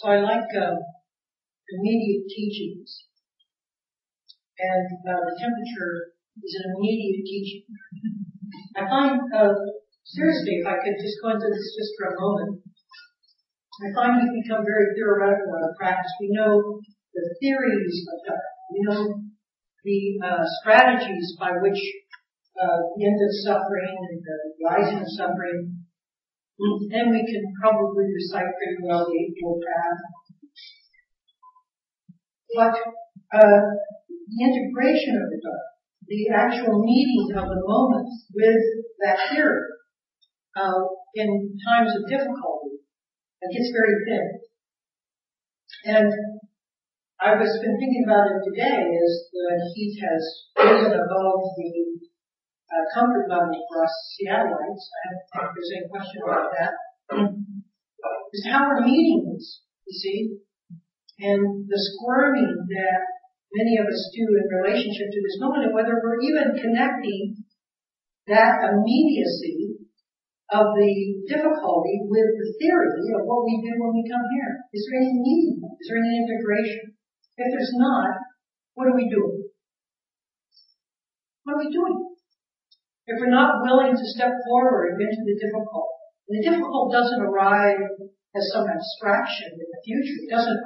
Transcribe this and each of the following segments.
So I like uh, immediate teachings. And uh, the temperature is an immediate teaching. I find, uh, seriously, if I could just go into this just for a moment, I find we become very theoretical in our practice. We know the theories of God. We know the uh, strategies by which uh, the end of suffering and the rising of suffering. Then we can probably recite pretty well the Eightfold Path. But uh, the integration of the Dharma, the actual meeting of the moment with that theory uh, in times of difficulty, it gets very thin. And I was been thinking about it today as the heat has risen above the uh, comfort level for us Seattleites. I think there's any question about that. Is how we're meeting this, you see, and the squirming that many of us do in relationship to this moment, and whether we're even connecting that immediacy of the difficulty with the theory of what we do when we come here. Is there any meaning? Is there any integration? If there's not, what are we doing? What are we doing? If we're not willing to step forward into the difficult, and the difficult doesn't arrive as some abstraction in the future. It doesn't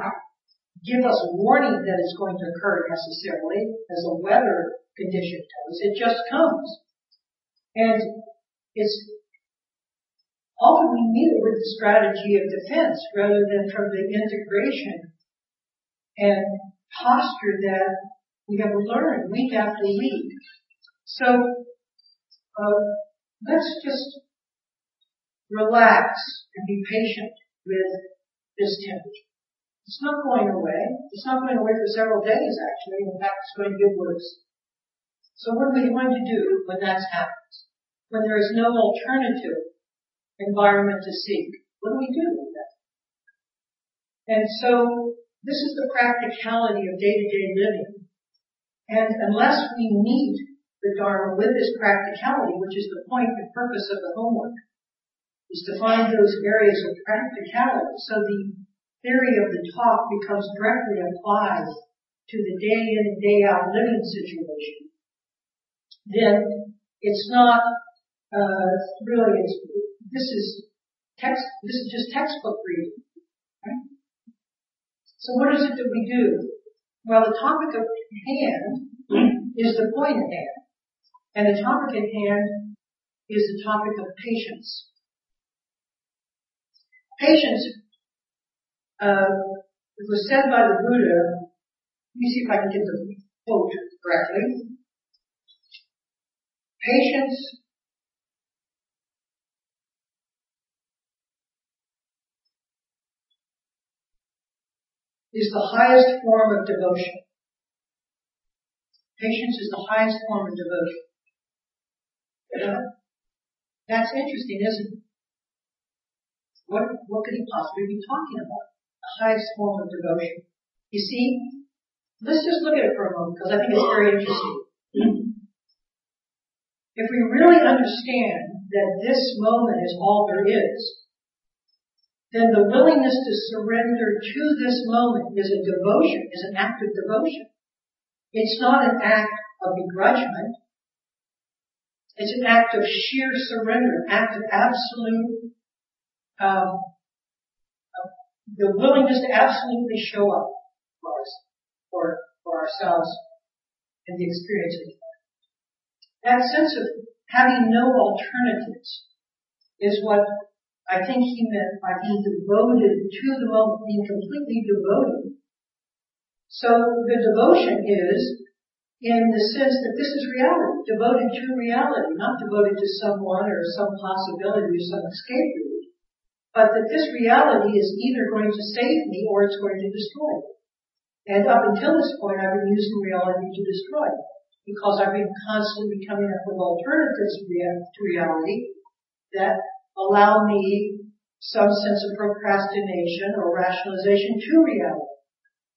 give us warning that it's going to occur necessarily as a weather condition does. It just comes. And it's often we meet it with the strategy of defense rather than from the integration and posture that we have learned week after week. So uh, Um, let's just relax and be patient with this temperature. It's not going away. It's not going away for several days, actually. In fact, it's going to get worse. So what are we going to do when that happens? When there is no alternative environment to seek? What do we do with that? And so this is the practicality of day-to-day living. And unless we meet the Dharma with this practicality, which is the point and purpose of the homework, is to find those areas of practicality. So the theory of the talk becomes directly applied to the day in and day out living situation. Then it's not uh, really it's, this is text this is just textbook reading. So what is it that we do? Well, the topic of hand is the point at hand, and the topic at hand is the topic of patience. Patience uh, it was said by the Buddha. Let me see if I can get the quote correctly. Patience is the highest form of devotion. Patience is the highest form of devotion. Yeah. Uh, that's interesting, isn't it? What, what could he possibly be talking about? The highest form of devotion. You see, let's just look at it for a moment because I think it's very interesting. If we really understand that this moment is all there is, then the willingness to surrender to this moment is a devotion, is an act of devotion. It's not an act of begrudgment. It's an act of sheer surrender, an act of absolute um, the willingness to absolutely show up for us, for, for ourselves and the experience of That sense of having no alternatives is what I think he meant by being devoted to the moment, being completely devoted. So the devotion is in the sense that this is reality, devoted to reality, not devoted to someone or some possibility or some escape route but that this reality is either going to save me or it's going to destroy me. And up until this point, I've been using reality to destroy me because I've been constantly coming up with alternatives to reality that allow me some sense of procrastination or rationalization to reality.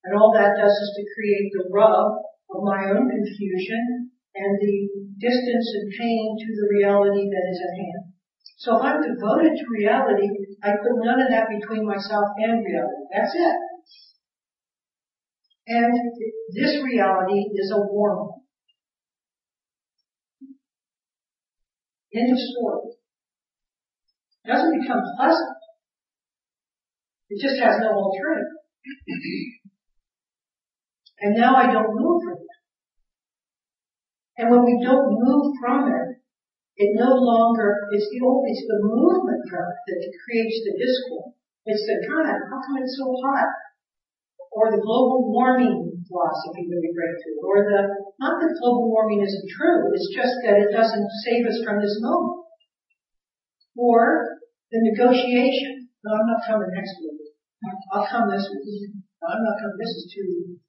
And all that does is to create the rub of my own confusion and the distance and pain to the reality that is at hand. So if I'm devoted to reality, I put none of that between myself and reality. That's it. And this reality is a warm one. End of story. It doesn't become pleasant. It just has no alternative. and now I don't move from. And when we don't move from it, it no longer, it's the old, it's the movement from it that creates the discord. It's the God, how come it's so hot? Or the global warming philosophy that we break through. Or the, not that global warming isn't true, it's just that it doesn't save us from this moment. Or the negotiation. No, I'm not coming next week. I'll come this week. No, I'm not coming, this is too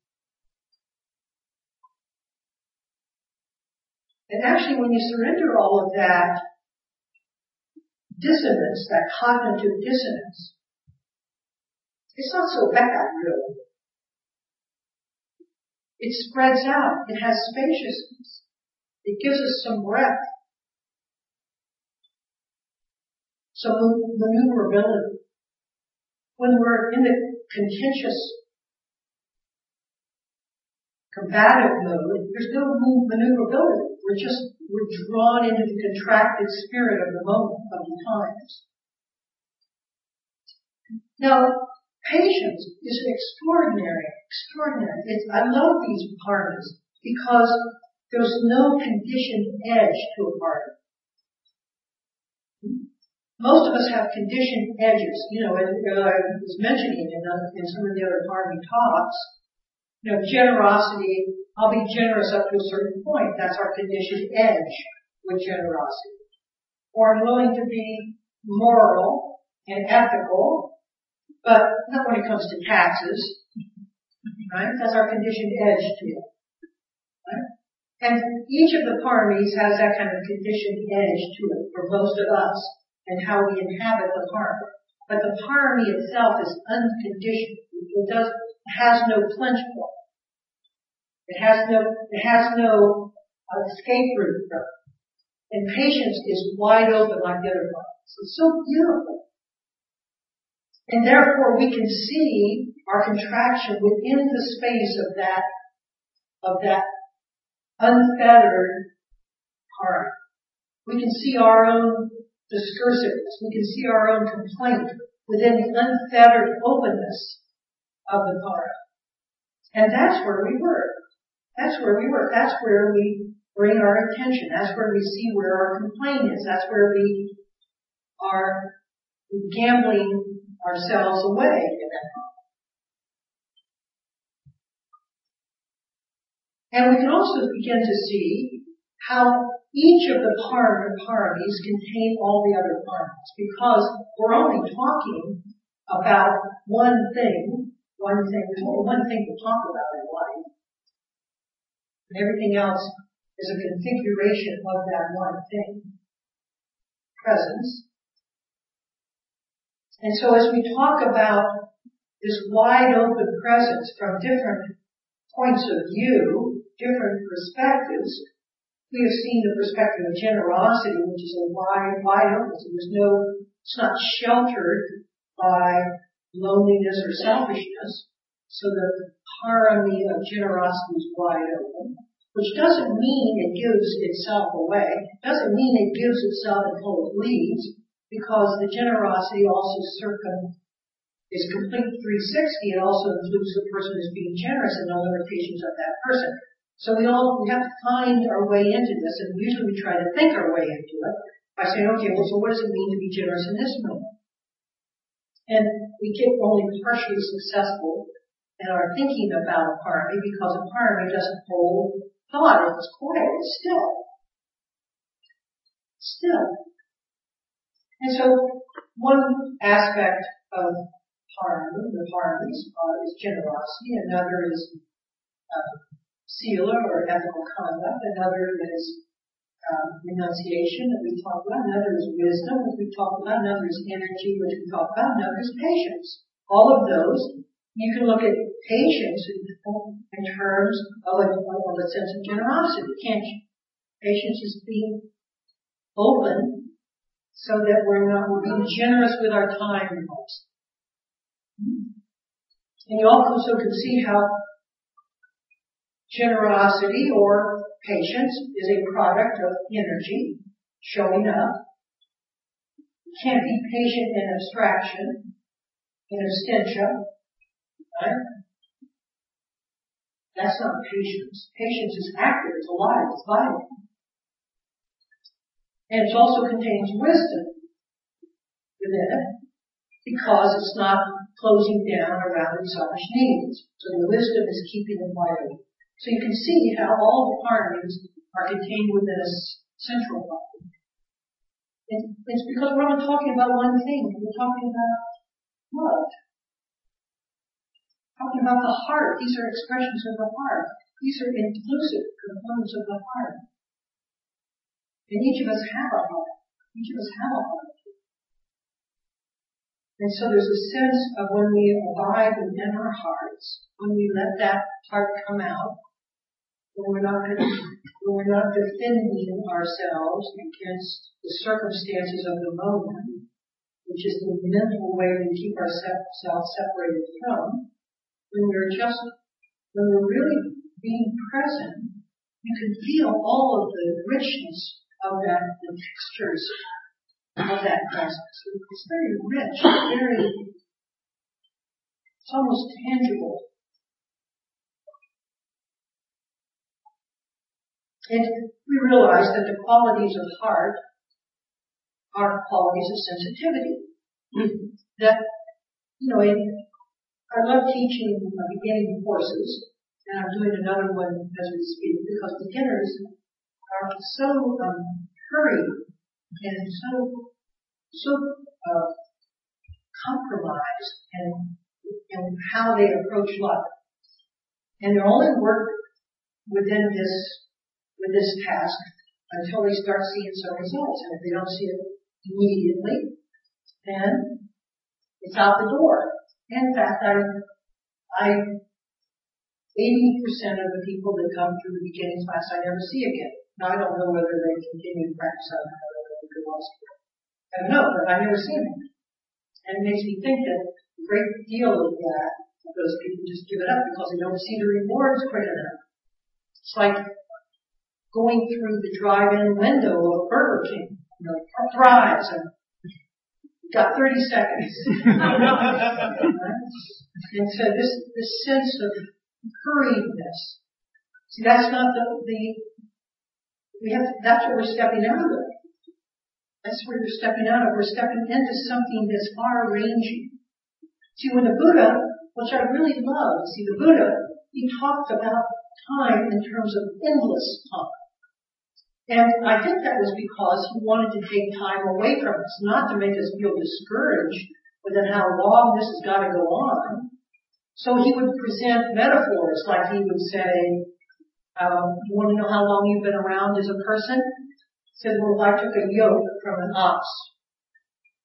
And actually when you surrender all of that dissonance, that cognitive dissonance, it's not so bad really. It spreads out. It has spaciousness. It gives us some breadth. Some maneuverability. When we're in the contentious combative mode, there's no maneuverability. We're just, we're drawn into the contracted spirit of the moment, of the times. Now, patience is extraordinary, extraordinary. It's, I love these paramis because there's no conditioned edge to a parami. Most of us have conditioned edges. You know, as uh, I was mentioning in, in some of the other parami talks, you know, generosity, I'll be generous up to a certain point. That's our conditioned edge with generosity. Or I'm willing to be moral and ethical, but not when it comes to taxes. Right? That's our conditioned edge to it. Right? And each of the paramis has that kind of conditioned edge to it for most of us and how we inhabit the parami. But the parami itself is unconditioned. It does has no clinch point. It has no, it has no uh, escape route from it. And patience is wide open like the other parts. It's so beautiful. And therefore we can see our contraction within the space of that, of that unfettered heart. We can see our own discursiveness. We can see our own complaint within the unfettered openness of the heart. And that's where we work. That's where we work. That's where we bring our attention. That's where we see where our complaint is. That's where we are gambling ourselves away. And we can also begin to see how each of the paramis contain all the other paramis because we're only talking about one thing one thing, one thing to talk about in life. And everything else is a configuration of that one thing. Presence. And so as we talk about this wide open presence from different points of view, different perspectives, we have seen the perspective of generosity, which is a wide, wide open. So there's no, it's not sheltered by loneliness or selfishness. So the parami of generosity is wide open, which doesn't mean it gives itself away, doesn't mean it gives itself until it leaves, because the generosity also circum is complete 360. It also includes the person who's being generous and the limitations of that person. So we all we have to find our way into this, and usually we try to think our way into it by saying, okay, well, so what does it mean to be generous in this moment? And we get only partially successful in our thinking about a parami because a parami doesn't hold thought. It's quiet. Still. Still. And so one aspect of parami, the paramis, uh, is generosity. Another is uh, sila or ethical conduct. Another is Um, renunciation that we talk about. Another is wisdom, which we talk about. Another is energy, which we talk about. Another is patience. All of those, you can look at patience in, in terms of a, of a sense of generosity, can't you? Patience is being open so that we're not, we're being generous with our time. And you also can see how generosity or patience is a product of energy showing up. You can't be patient in abstraction, in abstention, right? That's not patience. Patience is active, it's alive, it's vital. And it also contains wisdom within it because it's not closing down around its selfish needs. So the wisdom is keeping it vital. So you can see how all the paramis are contained within a central body. It's because we're not talking about one thing. We're talking about love. Talking about the heart. These are expressions of the heart. These are inclusive components of the heart. And each of us have a heart. Each of us have a heart. And so there's a sense of when we abide within our hearts, when we let that heart come out, when we're not when we're not defending ourselves against the circumstances of the moment, which is the mental way we keep ourselves separated from, when we're just when we're really being present, you can feel all of the richness of that, the textures of that presence. It's very rich, very, it's almost tangible. And we realize that the qualities of heart are qualities of sensitivity. That, you know, I love teaching beginning courses, and I'm doing another one as we speak because beginners are so um, hurried and so so uh, compromised in, in how they approach life, and they only work within this with this task until they start seeing some results. And if they don't see it immediately, then it's out the door. In fact, I, I 80% of the people that come through the beginning class I never see again. Now, I don't know whether they continue to practice on whether they lost it. I don't know, but I never see them. And it makes me think that a great deal of that, those people just give it up because they don't see the rewards quick enough. It's like going through the drive-in window of Burger King, you know, fries and got 30 seconds. and so this, this sense of hurriedness. See, that's not the, the we have to, that's what we're stepping out of. That's where we're stepping out of. We're stepping into something that's far ranging. See, when the Buddha, which I really love, see, the Buddha, he talked about time in terms of endless time. And I think that was because he wanted to take time away from us, not to make us feel discouraged within how long this has got to go on. So he would present metaphors, like he would say, um, you want to know how long you've been around as a person? He said, well, if I took a yoke from an ox,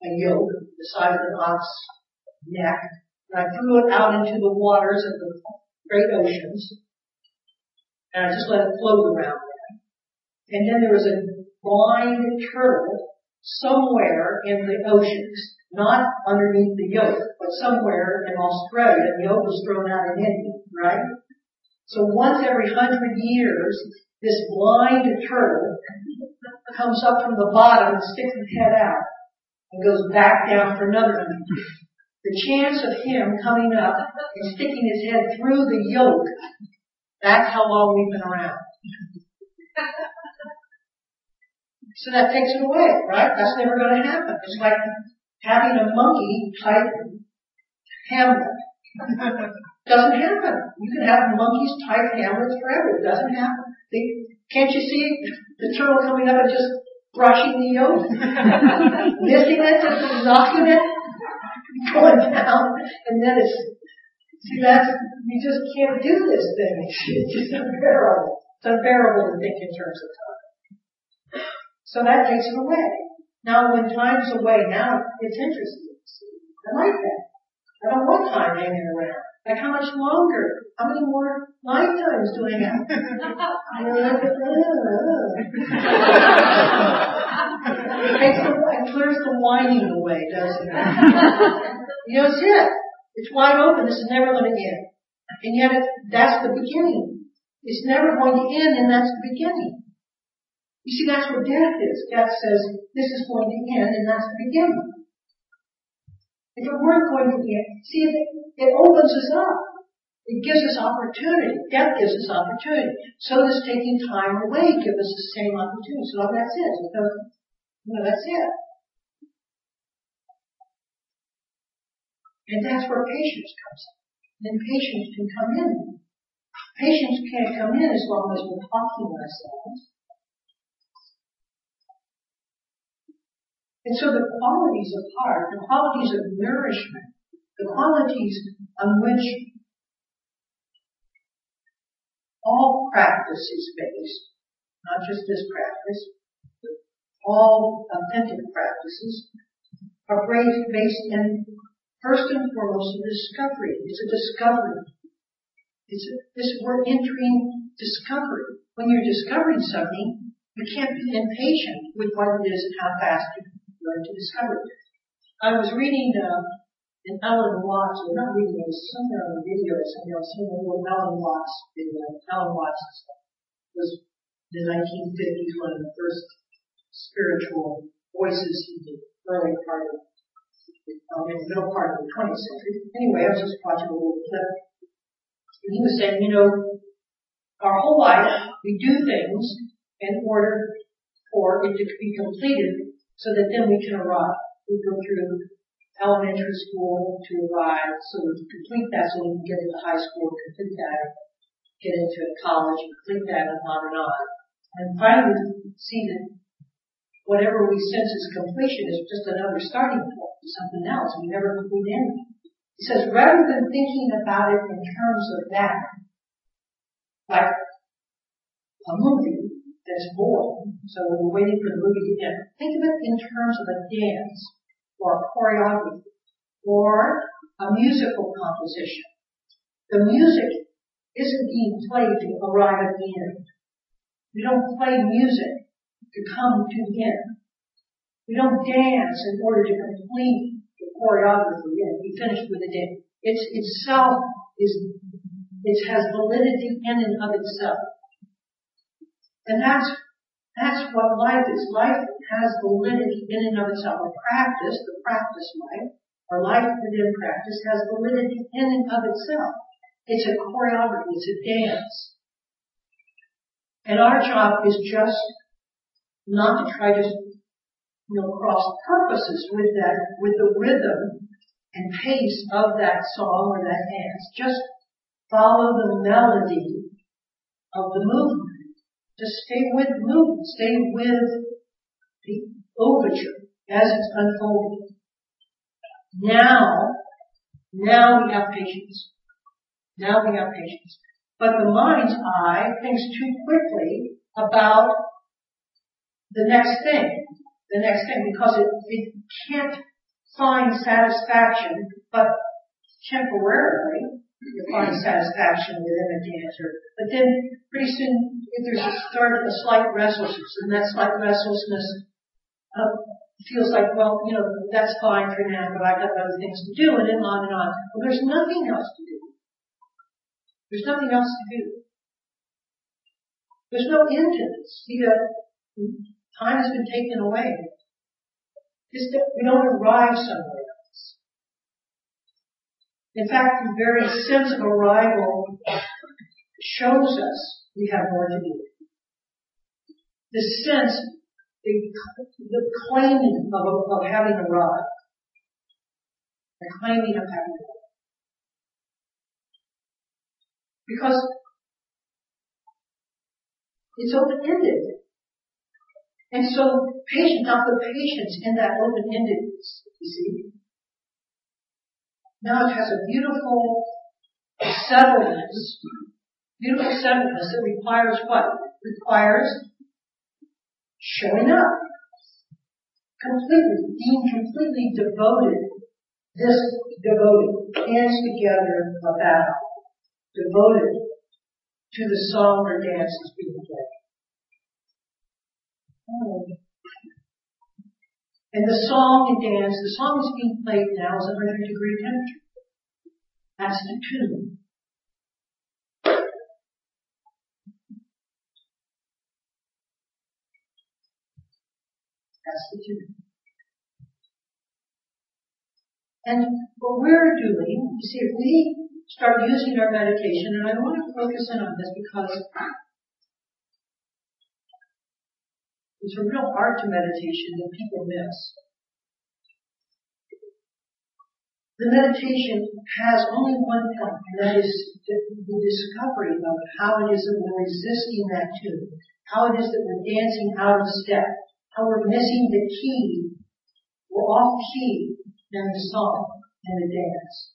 a yoke the size of an ox neck, and I threw it out into the waters of the great oceans, and I just let it float around. And then there was a blind turtle somewhere in the oceans, not underneath the yoke, but somewhere in Australia. The yoke was thrown out in India, right? So once every hundred years, this blind turtle comes up from the bottom and sticks his head out and goes back down for another hundred. The chance of him coming up and sticking his head through the yoke, that's how long we've been around. So that takes it away, right? That's never going to happen. It's like having a monkey type Hamlet. Doesn't happen. You can have monkeys type hamlets forever. It doesn't happen. They, can't you see the turtle coming up and just brushing the yoke? Missing it, just knocking it, going down, and then it's, see that's, you just can't do this thing. It's just unbearable. It's unbearable to think in terms of time. So that takes it away. Now when time's away, now it's interesting. I like that. I don't want time hanging around. Like how much longer? How many more lifetimes do I have? it the, it clears the whining away, doesn't it? you know, it's it. It's wide open. This is never going to end. And yet it, that's the beginning. It's never going to end and that's the beginning. You see, that's what death is. Death says, this is going to end and that's the beginning. If it weren't going to end, see, it, it opens us up. It gives us opportunity. Death gives us opportunity. So does taking time away give us the same opportunity. So that's it. You know, that's it. And that's where patience comes in. Then patience can come in. Patience can't come in as long as we're talking ourselves. And so the qualities of heart, the qualities of nourishment, the qualities on which all practice is based, not just this practice, all authentic practices are based in first and foremost a discovery. It's a discovery. It's a, this we're entering discovery. When you're discovering something, you can't be impatient with what it is and how fast you learn to discover it. I was reading uh, and Alan Watts, or not reading, it was somewhere on the video or something else, seen a little Alan Watts video. Alan Watts was the 1950s, one of the first spiritual voices in the early part of, um, in the middle part of the 20th century. Anyway, I was just watching a little clip, and he was saying, you know, our whole life, we do things in order for it to be completed so that then we can arrive. We go through elementary school to arrive, so to complete that so we can get into high school, complete that, get into college, complete that, and on and on. And finally see that whatever we sense as completion is just another starting point to something else. We never complete anything. He says, rather than thinking about it in terms of that, like a movie that's boring, so we're waiting for the movie to end, think of it in terms of a dance or a choreography or a musical composition. The music isn't being played to arrive at the end. We don't play music to come to the end. We don't dance in order to complete the choreography and be finished with the dance. It's itself is it has validity in and of itself. And that's that's what life is. Life has validity in and of itself. A practice, the practice life, or life within practice, has validity in and of itself. It's a choreography, it's a dance. And our job is just not to try to, you know, cross purposes with that, with the rhythm and pace of that song or that dance. Just follow the melody of the movement. Just stay with movement. Stay with the overture as it's unfolding. Now, now we have patience. Now we have patience. But the mind's eye thinks too quickly about the next thing, the next thing, because it, it can't find satisfaction, but temporarily, you find satisfaction within a dancer. But then pretty soon there's a start a slight restlessness, and that slight restlessness uh, feels like, well, you know, that's fine for now, but I've got other things to do, and then on and on. Well, there's nothing else to do. There's nothing else to do. There's no end to this. See, that time has been taken away. It's that we don't arrive somewhere else. In fact, the very sense of arrival shows us we have more to do. The sense, the, the claiming of, of having arrived. The claiming of having arrived. Because it's open-ended. And so patience, not the patience in that open-endedness, you see. Now it has a beautiful settledness beautiful settledness that requires what? Requires showing up. Completely, being completely devoted. This devoted, hands together about, devoted to the song or dance that's being played. And the song and dance, the song is being played now is 100 degree temperature. That's the tune. And what we're doing, you see, if we start using our meditation, and I want to focus in on this because It's a real art to meditation that people miss. The meditation has only one point, and that is the, the discovery of how it is that we're resisting that tune, how it is that we're dancing out of step, how we're missing the key, we're off key in the song and the dance.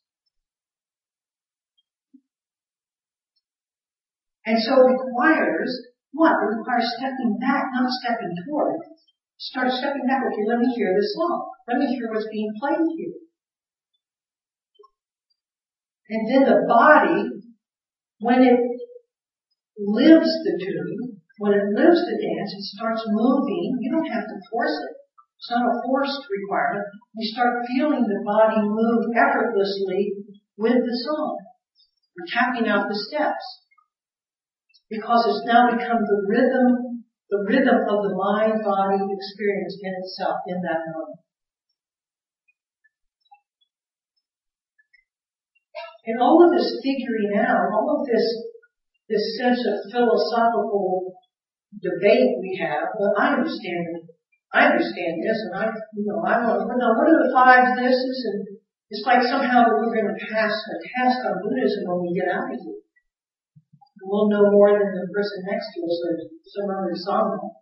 And so it requires what? It requires stepping back, not stepping toward. Start stepping back. Okay, let me hear this song. Let me hear what's being played here. And then the body, when it lives the tune, when it moves the dance, it starts moving. You don't have to force it. It's not a forced requirement. You start feeling the body move effortlessly with the song. We're tapping out the steps because it's now become the rhythm, the rhythm of the mind-body experience in itself in that moment. And all of this figuring out, all of this, this sense of philosophical debate we have, well, I understand I understand this, and I, you know, I want, now what are the five thises, and it's like somehow we're going to pass a test on Buddhism when we get out of here we'll know more than the person next to us or some other song.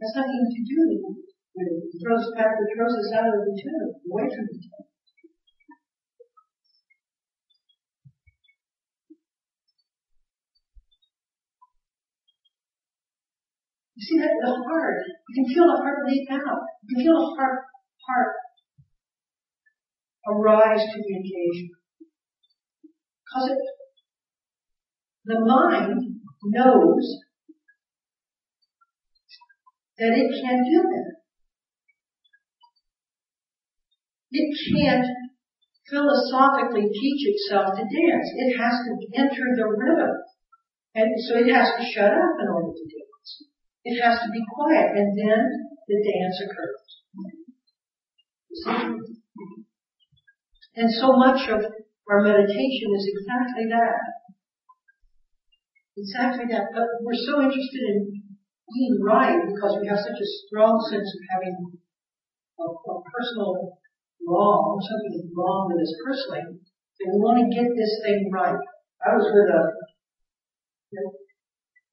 Has nothing to do with it. throws back, it throws us out of the tune, away from the tune. You see that the heart, you can feel the heart leap out. You can feel the heart, heart arise to the occasion. Because it the mind knows that it can't do that. It can't philosophically teach itself to dance. It has to enter the rhythm. And so it has to shut up in order to do It has to be quiet and then the dance occurs. And so much of our meditation is exactly that. Exactly that. But we're so interested in being right because we have such a strong sense of having a, a personal wrong, something wrong with us personally, that we want to get this thing right. I was with a, you know,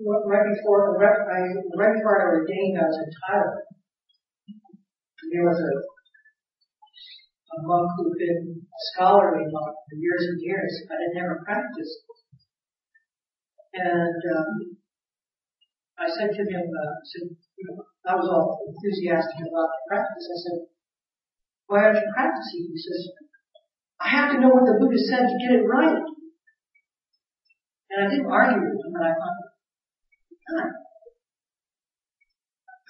right before, right, I, right before I ordained, I was in Thailand. There was a, a monk who had been a scholarly monk for years and years, but had never practiced. And um, I said to him, uh, said, you know, I was all enthusiastic about the practice. I said, why aren't you practicing? He says, I have to know what the Buddha said to get it right. And I didn't argue with him, but I God,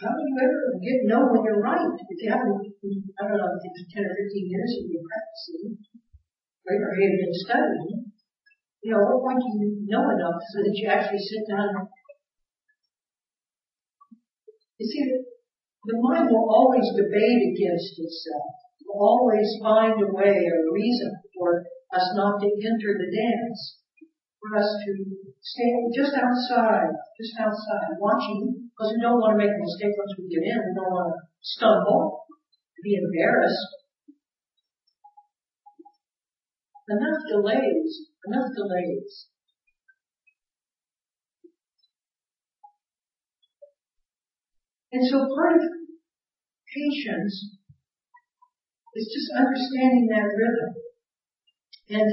how do you ever get know when you're right? If you haven't, I don't know, if it's 10 or 15 years you've been practicing, right, or you've been studying, you know, what point do you know enough so that you actually sit down you see, the mind will always debate against itself. It will always find a way or a reason for us not to enter the dance. For us to stay just outside, just outside, watching, because we don't want to make a mistake once we get in. We don't want to stumble, be embarrassed. Enough delays enough delays. And so part of patience is just understanding that rhythm. And,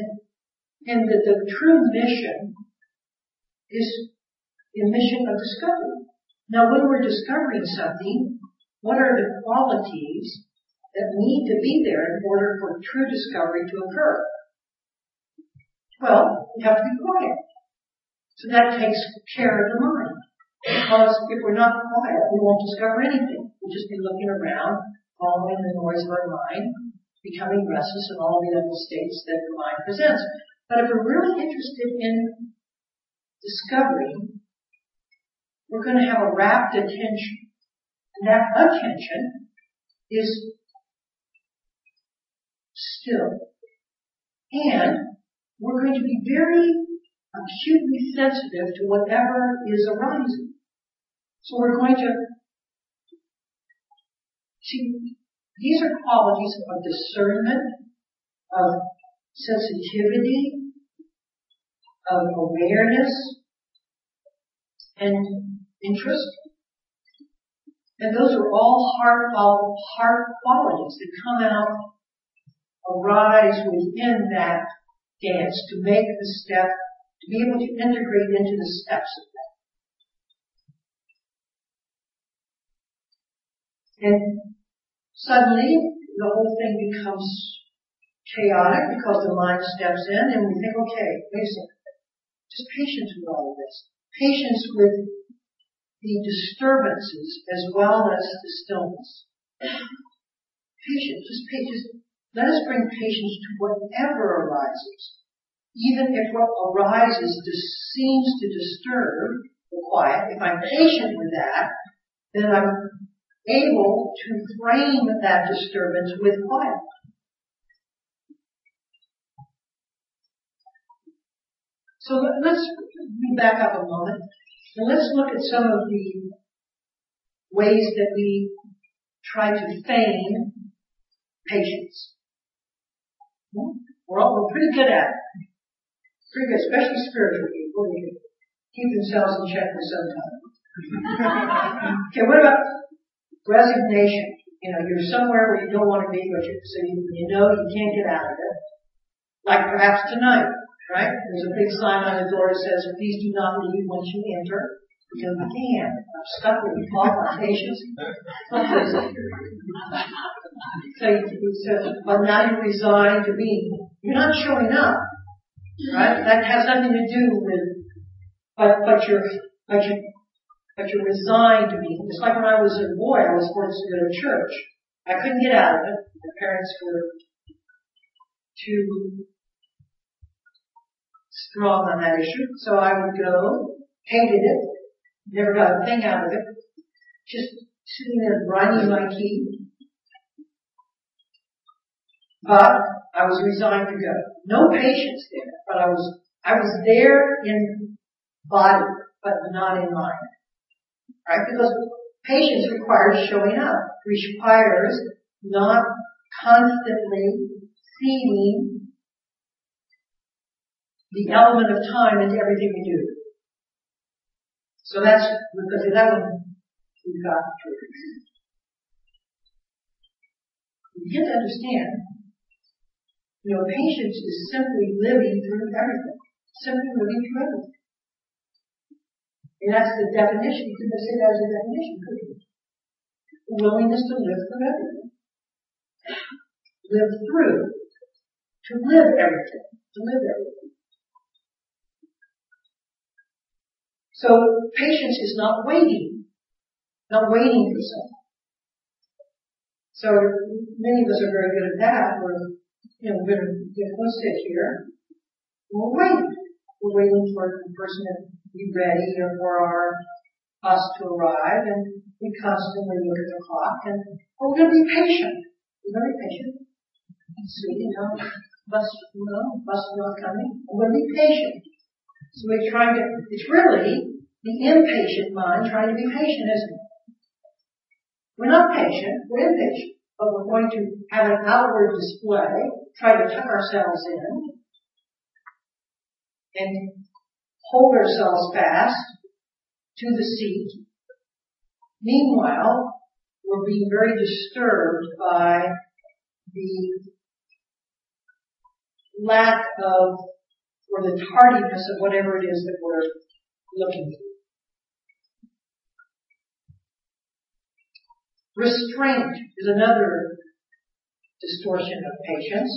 and the, the true mission is the mission of discovery. Now when we're discovering something, what are the qualities that need to be there in order for true discovery to occur? Well, you have to be quiet. So that takes care of the mind. Because if we're not quiet, we won't discover anything. We'll just be looking around, following the noise of our mind, becoming restless in all the other states that the mind presents. But if we're really interested in discovering, we're going to have a rapt attention. And that attention is still. And we're going to be very acutely sensitive to whatever is arising. So we're going to see these are qualities of discernment, of sensitivity, of awareness, and interest. And those are all heart, heart qualities that come out, arise within that dance to make the step, to be able to integrate into the steps of that. And suddenly, the whole thing becomes chaotic because the mind steps in and we think, okay, wait a second. Just patience with all of this. Patience with the disturbances as well as the stillness. Patience, just patience. Let us bring patience to whatever arises. Even if what arises seems to disturb the quiet, if I'm patient with that, then I'm able to frame that disturbance with quiet. So let's back up a moment and let's look at some of the ways that we try to feign patience. Hmm? We're all we're pretty good at it. Pretty good, especially spiritual people. They can keep themselves in check for some time. okay, what about resignation? You know, you're somewhere where you don't want to be, but you, so you, you know you can't get out of it. Like perhaps tonight, right? There's a big sign on the door that says, please do not leave once you enter. Because we can. I'm stuck with my patients. so, you, so, but now you resign to being. You're not showing up, right? That has nothing to do with, but, but you're, but you're, but you're resigned to being. It's like when I was a boy, I was forced to go to church. I couldn't get out of it. My parents were too strong on that issue. So I would go, hated it, never got a thing out of it, just sitting there grinding my teeth. But I was resigned to go. No patience there, but I was, I was there in body, but not in mind. Right? Because patience requires showing up, requires not constantly feeding the element of time into everything we do. So that's because of that one we've got through. You get to understand, you know, patience is simply living through everything. Simply living through everything. And that's the definition. You could say that as a definition, couldn't you? The willingness to live through everything. Live through. To live everything. To live everything. So patience is not waiting, not waiting for something. So many of us are very good at that. We're, you know, we're going to sit here. We're waiting. We're waiting for the person to be ready or for our us to arrive, and we constantly look at the clock, and we're going to be patient. We're going to be patient. Sweet, you know, bus, know, bus not coming. We're going to be patient. So we're trying to, it's really the impatient mind trying to be patient, isn't it? We're not patient, we're impatient, but we're going to have an outward display, try to tuck ourselves in, and hold ourselves fast to the seat. Meanwhile, we're being very disturbed by the lack of or the tardiness of whatever it is that we're looking for. Restraint is another distortion of patience,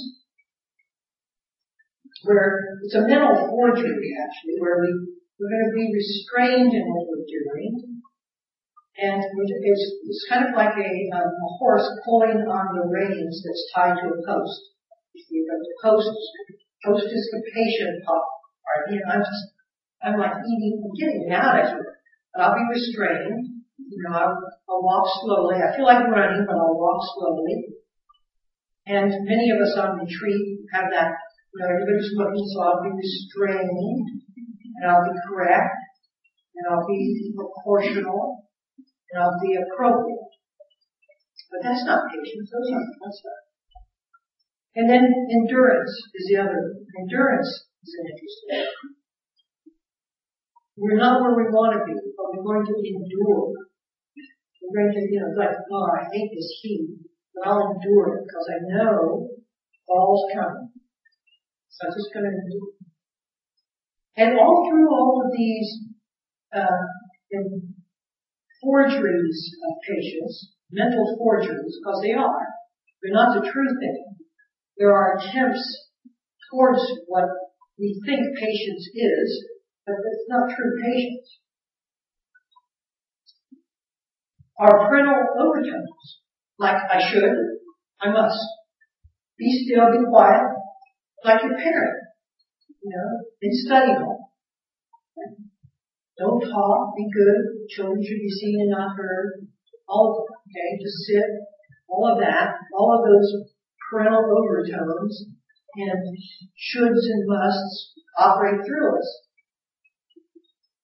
where it's a mental forgery actually, where we We're going to be restrained in what we're doing. And it's, it's kind of like a, um, a horse pulling on the reins that's tied to a post. You know, the post, post is the patient part. You know, I'm just, I'm like eating, I'm getting out of here. But I'll be restrained. You know, I'll, I'll walk slowly. I feel like running, but I'll walk slowly. And many of us on retreat have that, you know, everybody's looking, so I'll be restrained, and I'll be correct, and I'll be proportional, and I'll be appropriate. But that's not patience, those aren't, that's not. And then endurance is the other. Endurance is an interesting. We're not where we want to be, but we're going to endure. To, you know, like, oh, I hate this heat but I'll endure it because I know fall's coming. So I'm just going to endure. And all through all of these uh, forgeries of patience, mental forgeries, because they are, they're not the true thing. There are attempts towards what we think patience is, but it's not true patience. Are parental overtones like I should, I must. Be still, be quiet, like your parent, you know, in study hall. Don't talk, be good, children should be seen and not heard, all of it, okay, just sit, all of that, all of those parental overtones and shoulds and musts operate through us.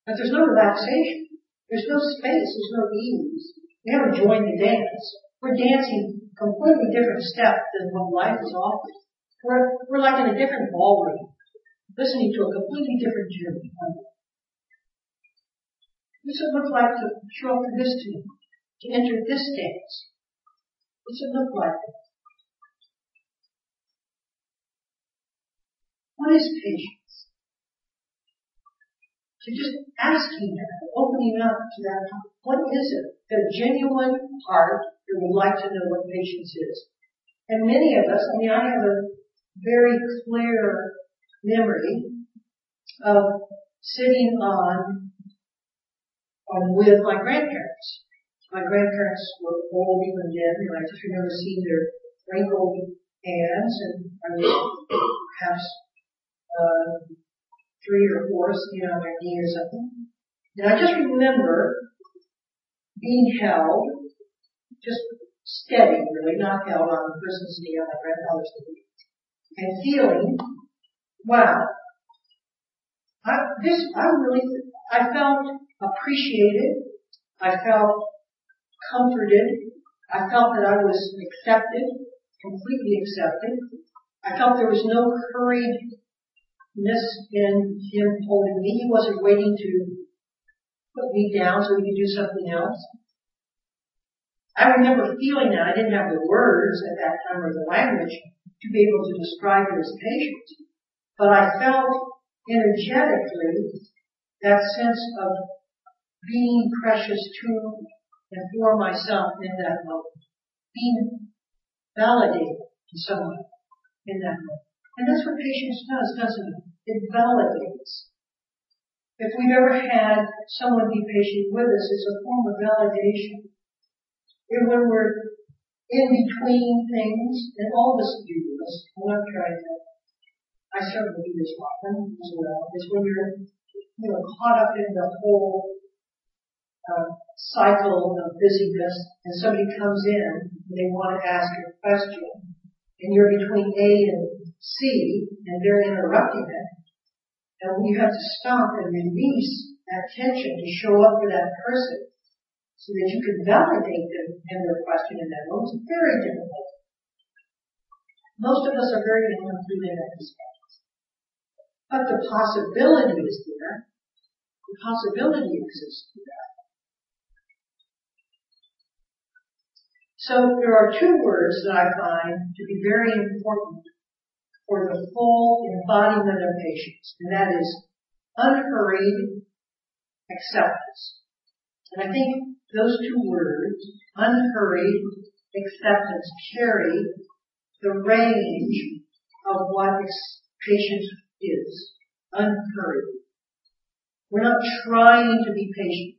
But there's no relaxation. There's no space. There's no ease. We haven't joined the dance. We're dancing completely different step than what life is offering. We're, we're like in a different ballroom, listening to a completely different tune. What's it look like to show up for this tune, to enter this dance? What's it look like? What is patience? To just asking that, opening up to that, what is it? The genuine heart who would like to know what patience is. And many of us, I mean, I have a very clear memory of sitting on, um, with my grandparents. My grandparents were old, even dead, and I just remember seeing their wrinkled hands, and I perhaps uh, three or four, sitting on their knee or something. And I just remember being held just steady, really, not held on the Christmas Day on my grandfather's knee, and feeling, wow, I, this, I really, I felt appreciated, I felt comforted, I felt that I was accepted, completely accepted. I felt there was no hurriedness in him holding me. He wasn't waiting to put me down so he could do something else. I remember feeling that. I didn't have the words at that time or the language to be able to describe his patience. But I felt energetically that sense of being precious to and for myself in that moment. Being validated to someone in that moment. And that's what patience does, doesn't it? It validates. If we've ever had someone be patient with us, it's a form of validation. And when we're in between things, and all of us do this, I'm not trying to, I certainly do this often as well, is when you're, you know, caught up in the whole uh, cycle of busyness, and somebody comes in and they want to ask a question, and you're between A and C, and they're interrupting it, and you have to stop and release that tension to show up for that person so that you can validate them in their question in that moment. It's very difficult. Most of us are very incomplete in that respect. But the possibility is there. The possibility exists for that. So there are two words that I find to be very important for the full embodiment of patience, and that is unhurried acceptance. And I think those two words, unhurried acceptance, carry the range of what patience is. Unhurried. We're not trying to be patient.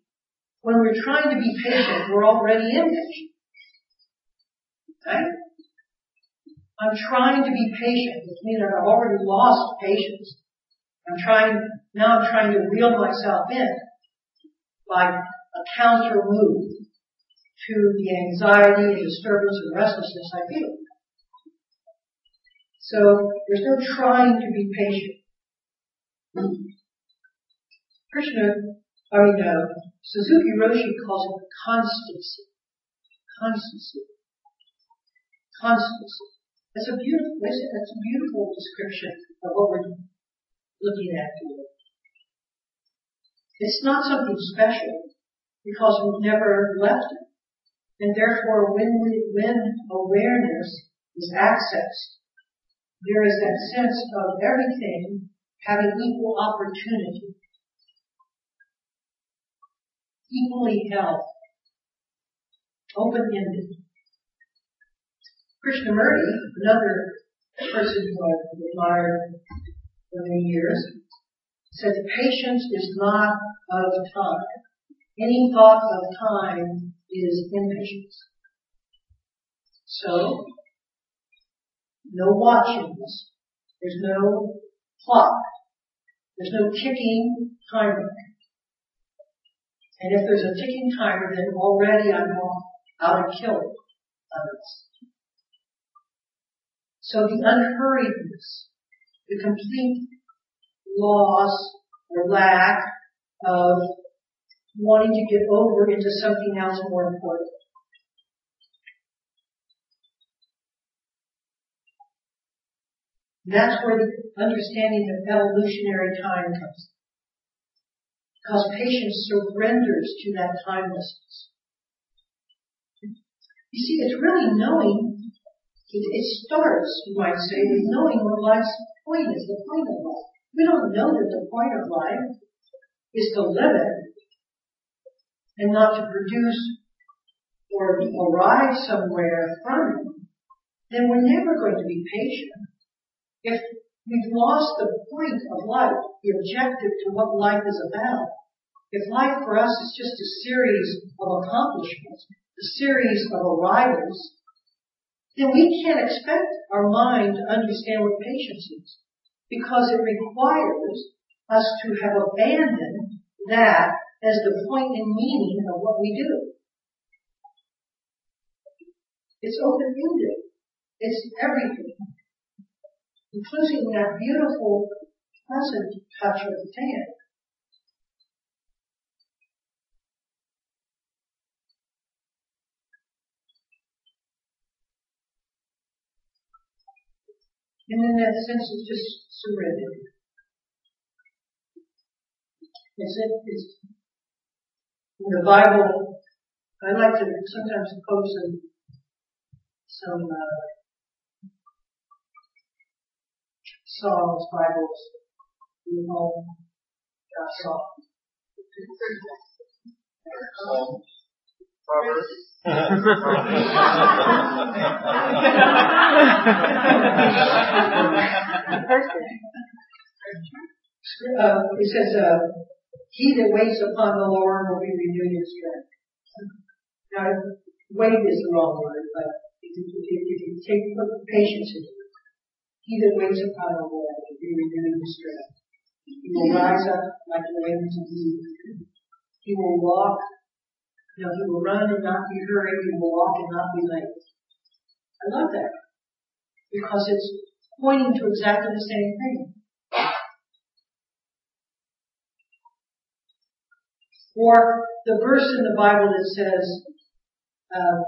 When we're trying to be patient, we're already impatient. Okay? I'm trying to be patient, which means I've already lost patience. I'm trying, now I'm trying to reel myself in by a counter move to the anxiety and disturbance and restlessness I feel. So there's no trying to be patient. Krishna, I mean, uh, Suzuki Roshi calls it constancy. Constancy. Constancy. That's a beautiful, that's a beautiful description of what we're looking at here. It's not something special because we've never left it. And therefore, when we, when awareness is accessed, there is that sense of everything having equal opportunity, equally held, open-ended. Krishnamurti, another person who I've admired for many years, said patience is not of time. Any thought of time is impatience. So, no watchings. There's no clock. There's no ticking timer. And if there's a ticking timer, then already I'm out of others. So the unhurriedness, the complete loss or lack of wanting to get over into something else more important. That's where the understanding of evolutionary time comes. Because patience surrenders to that timelessness. You see, it's really knowing, it, starts, you might say, with knowing what life's point is, the point of life. We don't know that the point of life is to live it and not to produce or arrive somewhere from it, then we're never going to be patient. If we've lost the point of life, the objective to what life is about, if life for us is just a series of accomplishments, a series of arrivals, then we can't expect our mind to understand what patience is because it requires us to have abandoned that as the point and meaning of what we do. It's open-ended. It's everything including that beautiful pleasant touch of the hand. And in that sense, it's just surrender. It's, in the Bible. I like to sometimes quote some some uh, Psalms, Bibles, you know, God's song. Proverbs. uh, it says, uh, he that waits upon the Lord will be renewed in strength. Now, wait is the wrong word, but if you, if you take patience into he that waits upon the Lord will be renewed in strength. He will rise up like the wings of the. He will walk, you know, he will run and not be hurried. He will walk and not be late. I love that. Because it's pointing to exactly the same thing. Or the verse in the Bible that says, uh,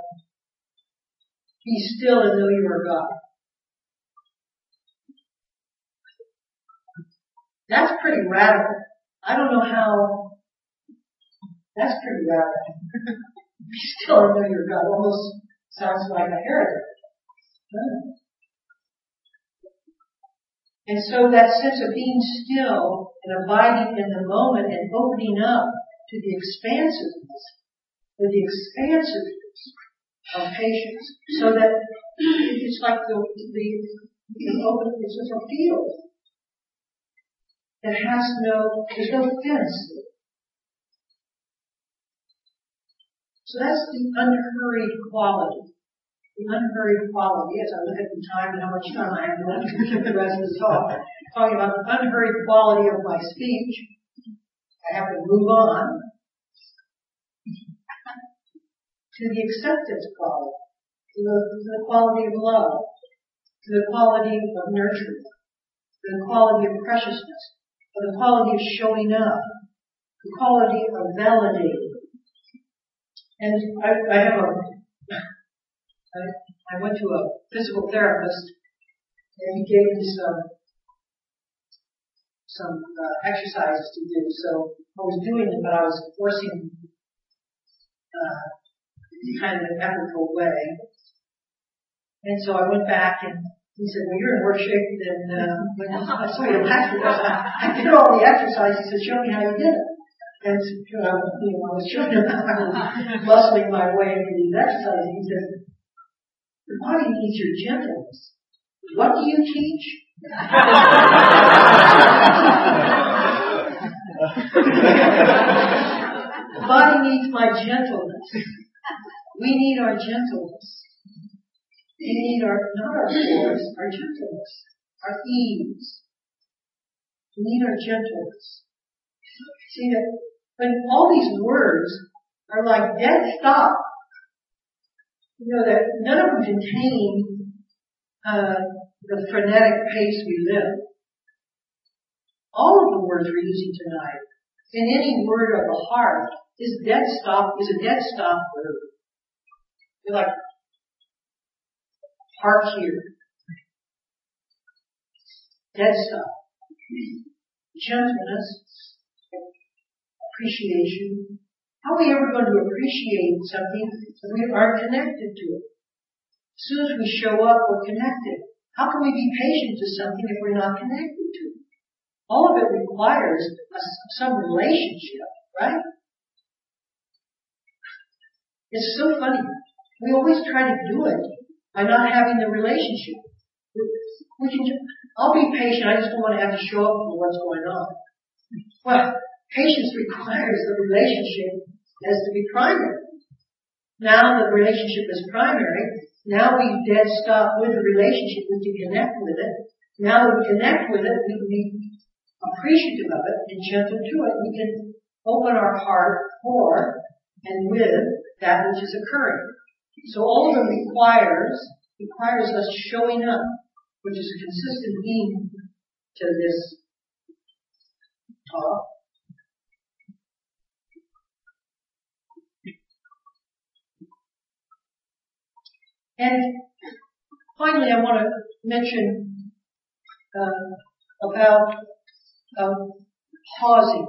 be still and know you are God. That's pretty radical. I don't know how, that's pretty radical. You still know your God. Almost sounds like a heretic. And so that sense of being still and abiding in the moment and opening up to the expansiveness, to the expansiveness of patience, so that it's like the, the, the open, it's just a field that has no, there's no fence. So that's the unhurried quality. The unhurried quality, as I look at the time and how much time I have left to get the rest of the talk, talking about the unhurried quality of my speech, I have to move on to the acceptance quality, to the, to the quality of love, to the quality of nurture, to the quality of preciousness, to the quality of showing up, the quality of validating. And I, I have a, I, I went to a physical therapist and he gave me some, some uh, exercises to do. So I was doing them, but I was forcing uh, kind of an ethical way. And so I went back and he said, well, you're in worse shape than uh, when I saw you last week. I did all the exercises. He said, show me how you did it. And you know, I was him how I was muscling my way into these exercises. He said, the body needs your gentleness. What do you teach? the body needs my gentleness. We need our gentleness. We need our, not our force, our gentleness, our ease. We need our gentleness. See that when all these words are like dead stop, you know that none of them contain uh, the frenetic pace we live. All of the words we're using tonight, in any word of the heart, is dead stop is a dead stop word. You're like, park here. Dead stop. Gentleness. Appreciation. How are we ever going to appreciate something if we aren't connected to it? As soon as we show up, we're connected. How can we be patient to something if we're not connected to it? All of it requires a, some relationship, right? It's so funny. We always try to do it by not having the relationship. We can, just, I'll be patient. I just don't want to have to show up for what's going on. Well, patience requires the relationship as to be primary. Now the relationship is primary. Now we dead stop with the relationship. We can connect with it. Now we connect with it, we can be appreciative of it and gentle to it. We can open our heart for and with that which is occurring. So all of them requires, requires us showing up, which is a consistent theme to this talk. And finally, I want to mention uh, about uh, pausing,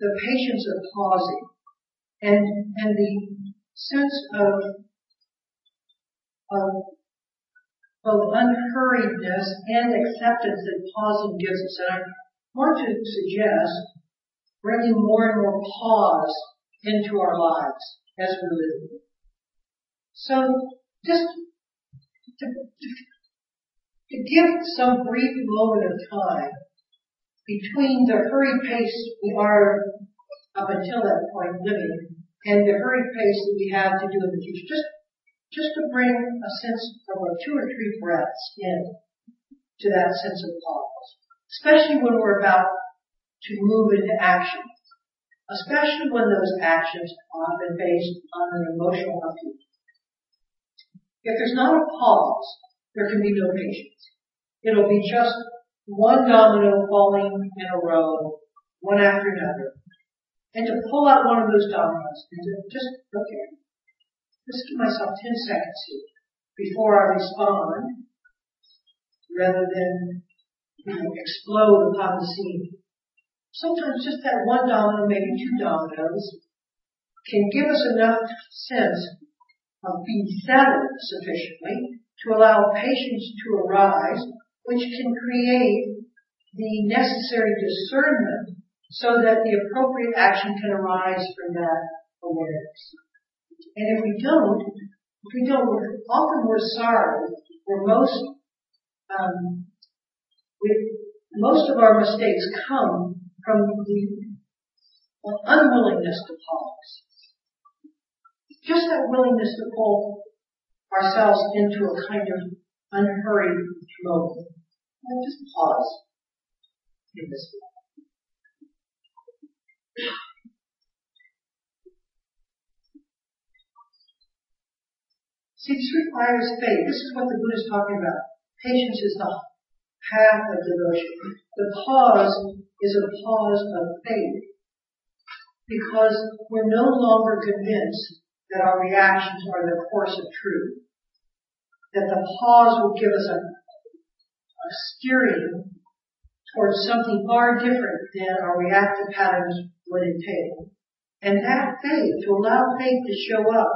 the patience of pausing, and and the sense of of both unhurriedness and acceptance that pausing gives us. And I want to suggest bringing more and more pause into our lives as we live. So just to, to, give some brief moment of time between the hurried pace we are up until that point living and the hurried pace that we have to do in the future. Just just to bring a sense of a two or three breaths in to that sense of pause. Especially when we're about to move into action. Especially when those actions have been based on an emotional upheaval. If there's not a pause, there can be no patience. It'll be just one domino falling in a row, one after another. And to pull out one of those dominoes and to just, okay, just give myself 10 seconds here before I respond rather than you know, explode upon the scene. Sometimes just that one domino, maybe two dominoes, can give us enough sense being settled sufficiently to allow patience to arise, which can create the necessary discernment so that the appropriate action can arise from that awareness. And if we don't, if we don't, we're, often we're sorry. We're most, um, we, most of our mistakes come from the unwillingness to pause. Just that willingness to pull ourselves into a kind of unhurried moment. And just pause in this moment. See, this requires faith. This is what the Buddha is talking about. Patience is the path of devotion. The pause is a pause of faith. Because we're no longer convinced that our reactions are the course of truth. That the pause will give us a, a steering towards something far different than our reactive patterns would entail. And that faith, to allow faith to show up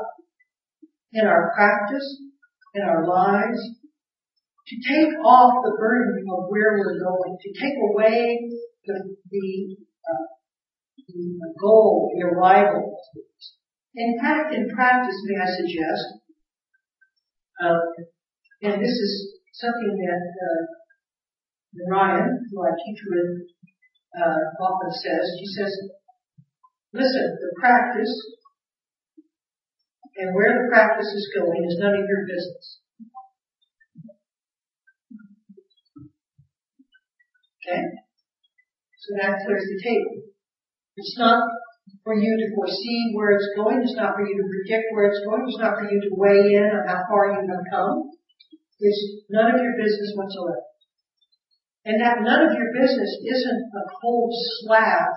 in our practice, in our lives, to take off the burden of where we're going, to take away the, the, uh, the goal, the arrival. In fact, in practice, may I suggest, uh, and this is something that uh, Ryan, who I teach with, uh, often says. She says, "Listen, the practice and where the practice is going is none of your business. Okay? So that clears the table. It's not for you to foresee where it's going. It's not for you to predict where it's going. It's not for you to weigh in on how far you have come. It's none of your business whatsoever. And that none of your business isn't a cold slab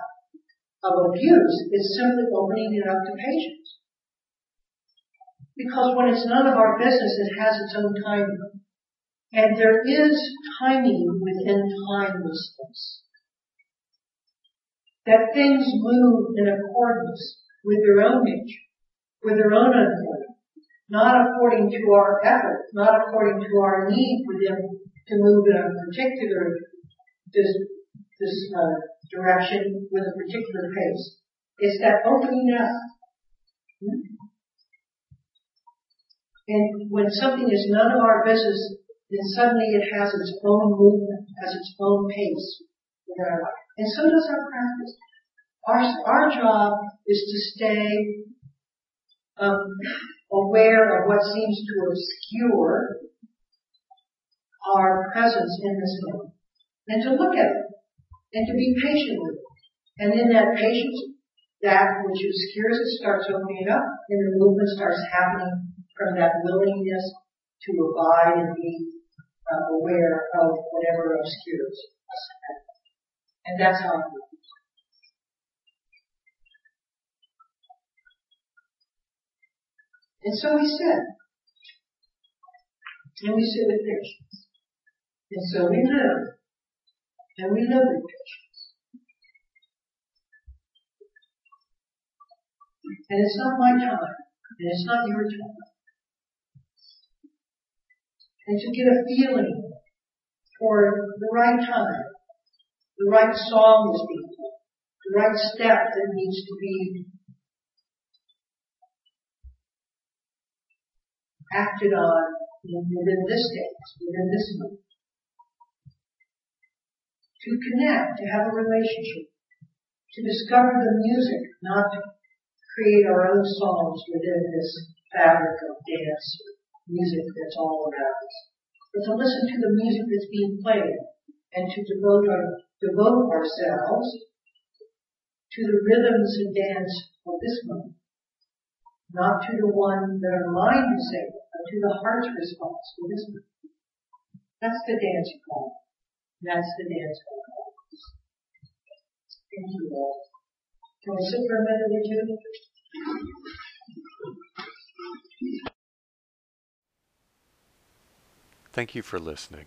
of abuse. It's simply opening it up to patience. Because when it's none of our business, it has its own timing. And there is timing within timelessness. That things move in accordance with their own nature, with their own unfolding, not according to our effort, not according to our need for them to move in a particular this, this uh, direction with a particular pace. It's that opening up. And when something is none of our business, then suddenly it has its own movement, has its own pace in our life. And so does our practice. Our, our job is to stay um, aware of what seems to obscure our presence in this moment. And to look at it. And to be patient with it. And in that patience, that which obscures it starts opening up and the movement starts happening from that willingness to abide and be uh, aware of whatever obscures us. And that's how it moves. And so we sit. And we sit with patience. And so we live. And we live with patience. And it's not my time. And it's not your time and to get a feeling for the right time, the right song is being played, the right step that needs to be acted on within this dance, within this moment. To connect, to have a relationship, to discover the music, not to create our own songs within this fabric of dance music that's all around us, but to listen to the music that's being played and to devote, our, devote ourselves to the rhythms and dance of this moment. Not to the one that our mind is saying, but to the heart's response to this moment. That's the dance call. That's the dance call. Thank you all. Can we sit for a minute or two? Thank you for listening.